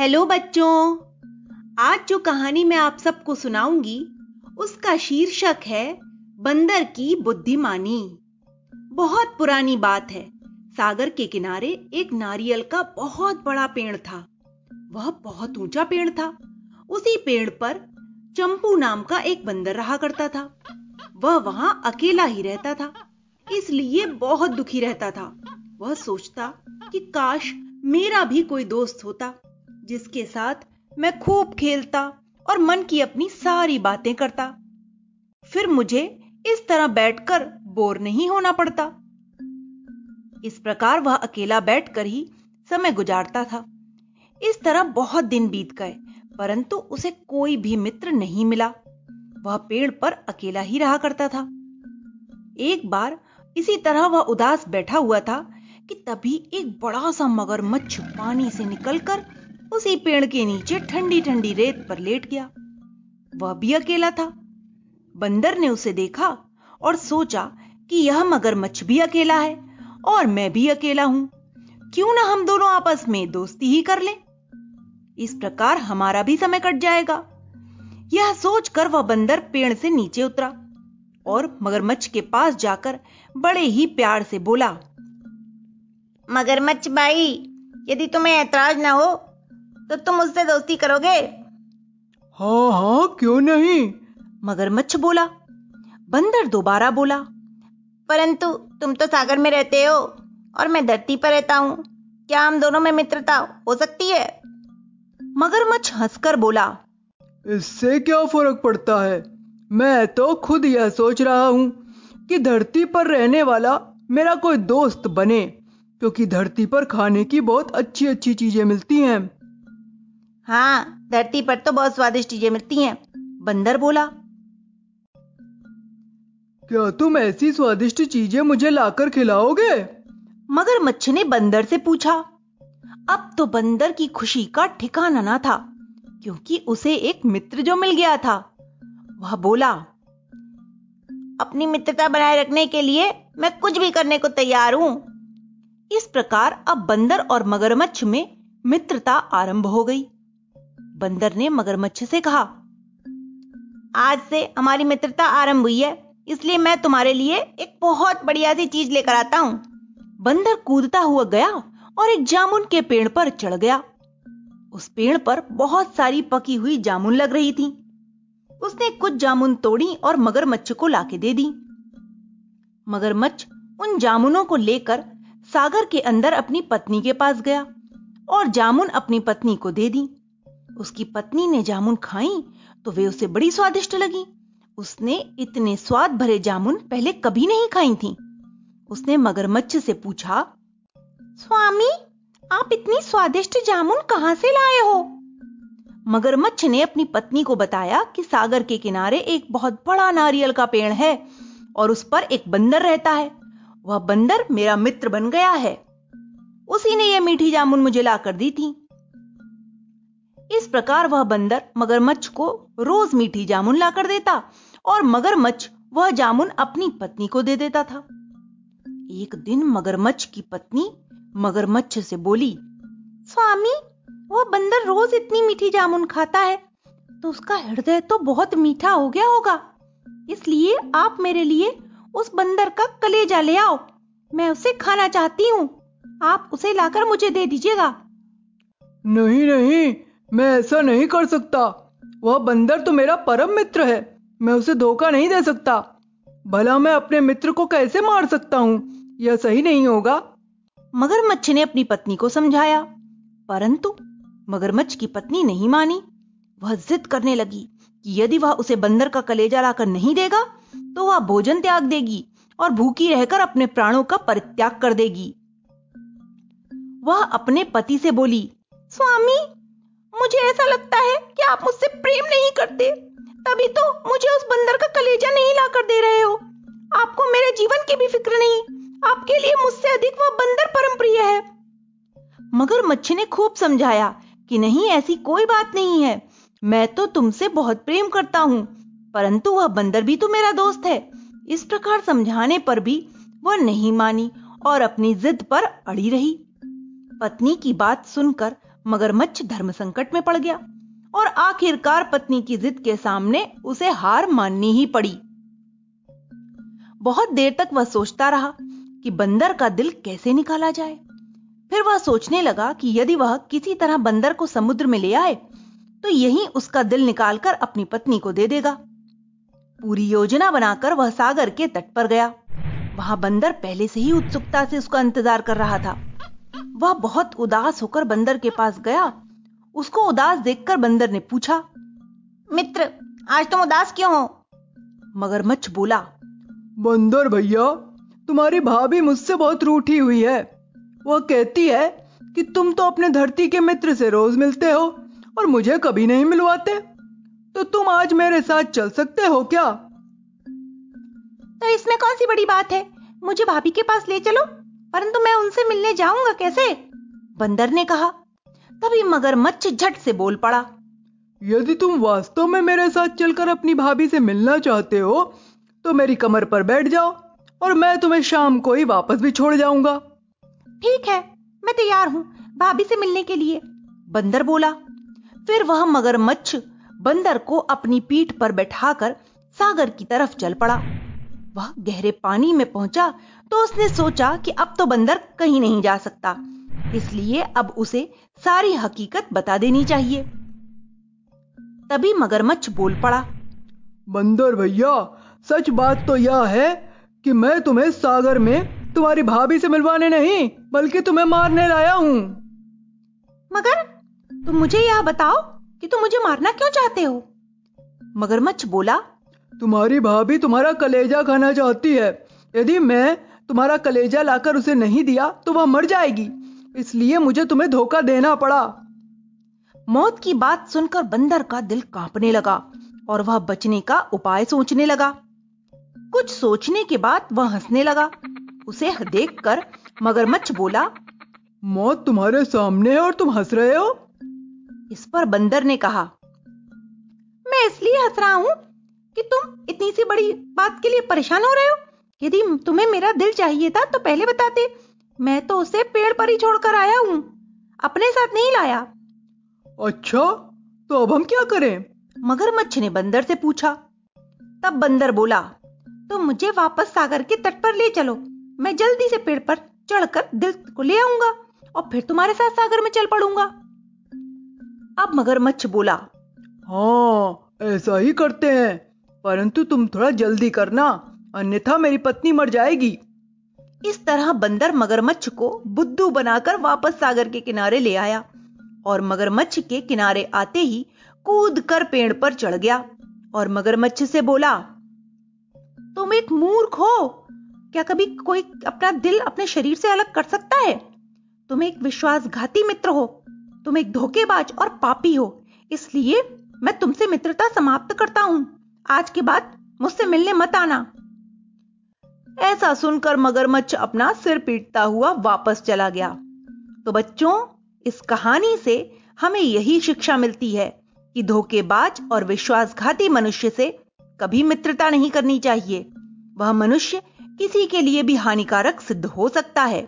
Hello बच्चों, आज जो कहानी मैं आप सबको सुनाऊँगी, उसका शीर्षक है बंदर की बुद्धिमानी। बहुत पुरानी बात है, सागर के किनारे एक नारियल का बहुत बड़ा पेड़ था। वह बहुत ऊँचा पेड़ था। उसी पेड़ पर चंपू नाम का एक बंदर रहा करता था। वह वहाँ अकेला ही रहता था, इसलिए बहुत दुखी रहता था। वह सोचता कि काश मेरा भी कोई दोस्त होता। जिसके साथ मैं खूब खेलता और मन की अपनी सारी बातें करता। फिर मुझे इस तरह बैठकर बोर नहीं होना पड़ता। इस प्रकार वह अकेला बैठकर ही समय गुजारता था। इस तरह बहुत दिन बीत गए, परंतु उसे कोई भी मित्र नहीं मिला। वह पेड़ पर अकेला ही रहा करता था। एक बार इसी तरह वह उदास बैठा हुआ था कि तभी एक बड़ा सा मगरमच्छ पानी से निकलकर उसी पेड़ के नीचे ठंडी ठंडी रेत पर लेट गया। वह भी अकेला था। बंदर ने उसे देखा और सोचा कि यह मगरमच्छ भी अकेला है और मैं भी अकेला हूँ। क्यों ना हम दोनों आपस में दोस्ती ही कर लें? इस प्रकार हमारा भी समय कट जाएगा। यह सोचकर वह बंदर पेड़ से नीचे उतरा और मगरमच्छ के पास जाकर बड़े ही प्यार से बोला, मगरमच्छ भाई यदि तुम्हें ऐतराज ना हो तो तुम उससे दोस्ती करोगे? हाँ हाँ क्यों नहीं? मगरमच्छ बोला बंदर दोबारा बोला परंतु तुम तो सागर में रहते हो और मैं धरती पर रहता हूँ। क्या हम दोनों में मित्रता हो सकती है? मगरमच्छ हंसकर बोला इससे क्या फ़र्क पड़ता है? मैं तो खुद यह सोच रहा हूँ कि धरती पर रहने वाला मेरा कोई दोस्त बने क्योंकि धरती पर खाने की बहुत अच्छी अच्छी चीज़ें मिलती हैं। हाँ धरती पर तो बहुत स्वादिष्ट चीज़ें मिलती हैं। बंदर बोला क्या तुम ऐसी स्वादिष्ट चीज़ें मुझे लाकर खिलाओगे? मगरमच्छ ने बंदर से पूछा अब तो बंदर की खुशी का ठिकाना ना था क्योंकि उसे एक मित्र जो मिल गया था। वह बोला अपनी मित्रता बनाए रखने के लिए मैं कुछ भी करने को तैयार हूँ। इस प्रकार अब बंदर और मगरमच्छ में मित्रता आरंभ हो गई। बंदर ने मगरमच्छ से कहा, आज से हमारी मित्रता आरंभ हुई है, इसलिए मैं तुम्हारे लिए एक बहुत बढ़िया सी चीज़ लेकर आता हूँ। बंदर कूदता हुआ गया और एक जामुन के पेड़ पर चढ़ गया। उस पेड़ पर बहुत सारी पकी हुई जामुन लग रही थी। उसने कुछ जामुन तोड़ी और मगरमच्छ को लाके दे दी। मगरमच्छ उन जामुनों को लेकर सागर के अंदर अपनी पत्नी के पास गया और जामुन अपनी पत्नी को दे दी। उसकी पत्नी ने जामुन खाई तो वे उसे बड़ी स्वादिष्ट लगी। उसने इतने स्वाद भरे जामुन पहले कभी नहीं खाई थी। उसने मगरमच्छ से पूछा, स्वामी, आप इतनी स्वादिष्ट जामुन कहाँ से लाए हो? मगरमच्छ ने अपनी पत्नी को बताया कि सागर के किनारे एक बहुत बड़ा नारियल का पेड़ है और उस पर एक बंदर रहता है। वह बंदर मेरा मित्र बन गया है। उसी ने यह मीठी जामुन मुझे लाकर दी थी। इस प्रकार वह बंदर मगरमच्छ को रोज मीठी जामुन लाकर देता और मगरमच्छ वह जामुन अपनी पत्नी को दे देता था। एक दिन मगरमच्छ की पत्नी मगरमच्छ से बोली, स्वामी वह बंदर रोज इतनी मीठी जामुन खाता है तो उसका हृदय तो बहुत मीठा हो गया होगा। इसलिए आप मेरे लिए उस बंदर का कलेजा ले आओ। मैं उसे खाना चाहती हूँ। आप उसे लाकर मुझे दे दीजिएगा। नहीं नहीं मैं ऐसा नहीं कर सकता। वह बंदर तो मेरा परम मित्र है। मैं उसे धोखा नहीं दे सकता। भला मैं अपने मित्र को कैसे मार सकता हूँ? यह सही नहीं होगा। मगरमच्छ ने अपनी पत्नी को समझाया। परंतु मगरमच्छ की पत्नी नहीं मानी। वह जिद करने लगी कि यदि वह उसे बंदर का कलेजा लाकर नहीं देगा तो वह भोजन त्याग देगी और भूखी रहकर अपने प्राणों का परित्याग कर देगी। वह अपने पति से बोली, स्वामी मुझे ऐसा लगता है कि आप मुझसे प्रेम नहीं करते। तभी तो मुझे उस बंदर का कलेजा नहीं लाकर दे रहे हो। आपको मेरे जीवन की भी फ़िक्र नहीं। आपके लिए मुझसे अधिक वह बंदर परम प्रिय है। मगर मच्छी ने खूब समझाया कि नहीं, ऐसी कोई बात नहीं है। मैं तो तुमसे बहुत प्रेम करता हूँ, परंतु वह बंदर भी तो मेरा दोस्त है। इस प्रकार समझाने पर भी वह नहीं मानी और अपनी जिद पर अड़ी रही। पत्नी की बात सुनकर मगरमच्छ धर्म संकट में पड़ गया और आखिरकार पत्नी की जिद के सामने उसे हार माननी ही पड़ी। बहुत देर तक वह सोचता रहा कि बंदर का दिल कैसे निकाला जाए। फिर वह सोचने लगा कि यदि वह किसी तरह बंदर को समुद्र में ले आए तो यही उसका दिल निकालकर अपनी पत्नी को दे देगा। पूरी योजना बनाकर वह सागर के तट पर गया। वहाँ बंदर पहले से ही उत्सुकता से उसका इंतज़ार कर रहा था। वह बहुत उदास होकर बंदर के पास गया। उसको उदास देखकर बंदर ने पूछा मित्र आज तुम उदास क्यों हो? मगरमच्छ बोला बंदर भैया तुम्हारी भाभी मुझसे बहुत रूठी हुई है। वह कहती है कि तुम तो अपने धरती के मित्र से रोज मिलते हो और मुझे कभी नहीं मिलवाते। तो तुम आज मेरे साथ चल सकते हो क्या? तो इसमें कौन सी बड़ी बात है? मुझे भाभी के पास ले चलो। परंतु मैं उनसे मिलने जाऊँगा कैसे? बंदर ने कहा। तभी मगरमच्छ झट से बोल पड़ा। यदि तुम वास्तव में मेरे साथ चलकर अपनी भाभी से मिलना चाहते हो तो मेरी कमर पर बैठ जाओ और मैं तुम्हें शाम को ही वापस भी छोड़ जाऊँगा। ठीक है मैं तैयार हूँ भाभी से मिलने के लिए बंदर बोला। फिर वह मगरमच्छ बंदर को अपनी पीठ पर बैठाकर सागर की तरफ़ चल पड़ा। वह गहरे पानी में पहुँचा तो उसने सोचा कि अब तो बंदर कहीं नहीं जा सकता। इसलिए अब उसे सारी हकीकत बता देनी चाहिए। तभी मगरमच्छ बोल पड़ा बंदर भैया सच बात तो यह है कि मैं तुम्हें सागर में तुम्हारी भाभी से मिलवाने नहीं बल्कि तुम्हें मारने लाया हूँ। मगर तुम मुझे यह बताओ कि तुम मुझे मारना क्यों चाहते हो? मगरमच्छ बोला तुम्हारी भाभी तुम्हारा कलेजा खाना चाहती है। यदि मैं तुम्हारा कलेजा लाकर उसे नहीं दिया तो वह मर जाएगी। इसलिए मुझे तुम्हें धोखा देना पड़ा। मौत की बात सुनकर बंदर का दिल कांपने लगा और वह बचने का उपाय सोचने लगा। कुछ सोचने के बाद वह हंसने लगा। उसे देखकर मगरमच्छ बोला मौत तुम्हारे सामने है और तुम हंस रहे हो? इस पर बंदर ने कहा मैं इसलिए हंस रहा हूँ कि तुम इतनी सी बड़ी बात के लिए परेशान हो रहे हो? यदि तुम्हें मेरा दिल चाहिए था तो पहले बताते। मैं तो उसे पेड़ पर ही छोड़कर आया हूँ। अपने साथ नहीं लाया। अच्छा तो अब हम क्या करें? मगरमच्छ ने बंदर से पूछा। तब बंदर बोला तो मुझे वापस सागर के तट पर ले चलो। मैं जल्दी से पेड़ पर चढ़कर दिल को ले आऊँगा और फिर तुम्हारे साथ सागर में चल पड़ूँगा। अब मगरमच्छ बोला हाँ ऐसा ही करते हैं। परंतु तुम थोड़ा जल्दी करना, अन्यथा मेरी पत्नी मर जाएगी। इस तरह बंदर मगरमच्छ को बुद्धू बनाकर वापस सागर के किनारे ले आया और मगरमच्छ के किनारे आते ही कूद कर पेड़ पर चढ़ गया और मगरमच्छ से बोला, तुम एक मूर्ख हो! क्या कभी कोई अपना दिल अपने शरीर से अलग कर सकता है? तुम एक विश्वासघाती मित्र हो, तुम एक धोखेबाज और पापी हो, इसलिए मैं तुमसे मित्रता समाप्त करता हूँ। आज के बाद मुझसे मिलने मत आना। ऐसा सुनकर मगरमच्छ अपना सिर पीटता हुआ वापस चला गया। तो बच्चों, इस कहानी से हमें यही शिक्षा मिलती है कि धोखेबाज और विश्वासघाती मनुष्य से कभी मित्रता नहीं करनी चाहिए। वह मनुष्य किसी के लिए भी हानिकारक सिद्ध हो सकता है।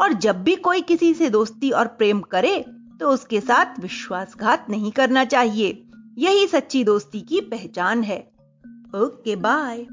और जब भी कोई किसी से दोस्ती और प्रेम करे तो उसके साथ विश्वासघात नहीं करना चाहिए। यही सच्ची दोस्ती की पहचान है। Okay bye.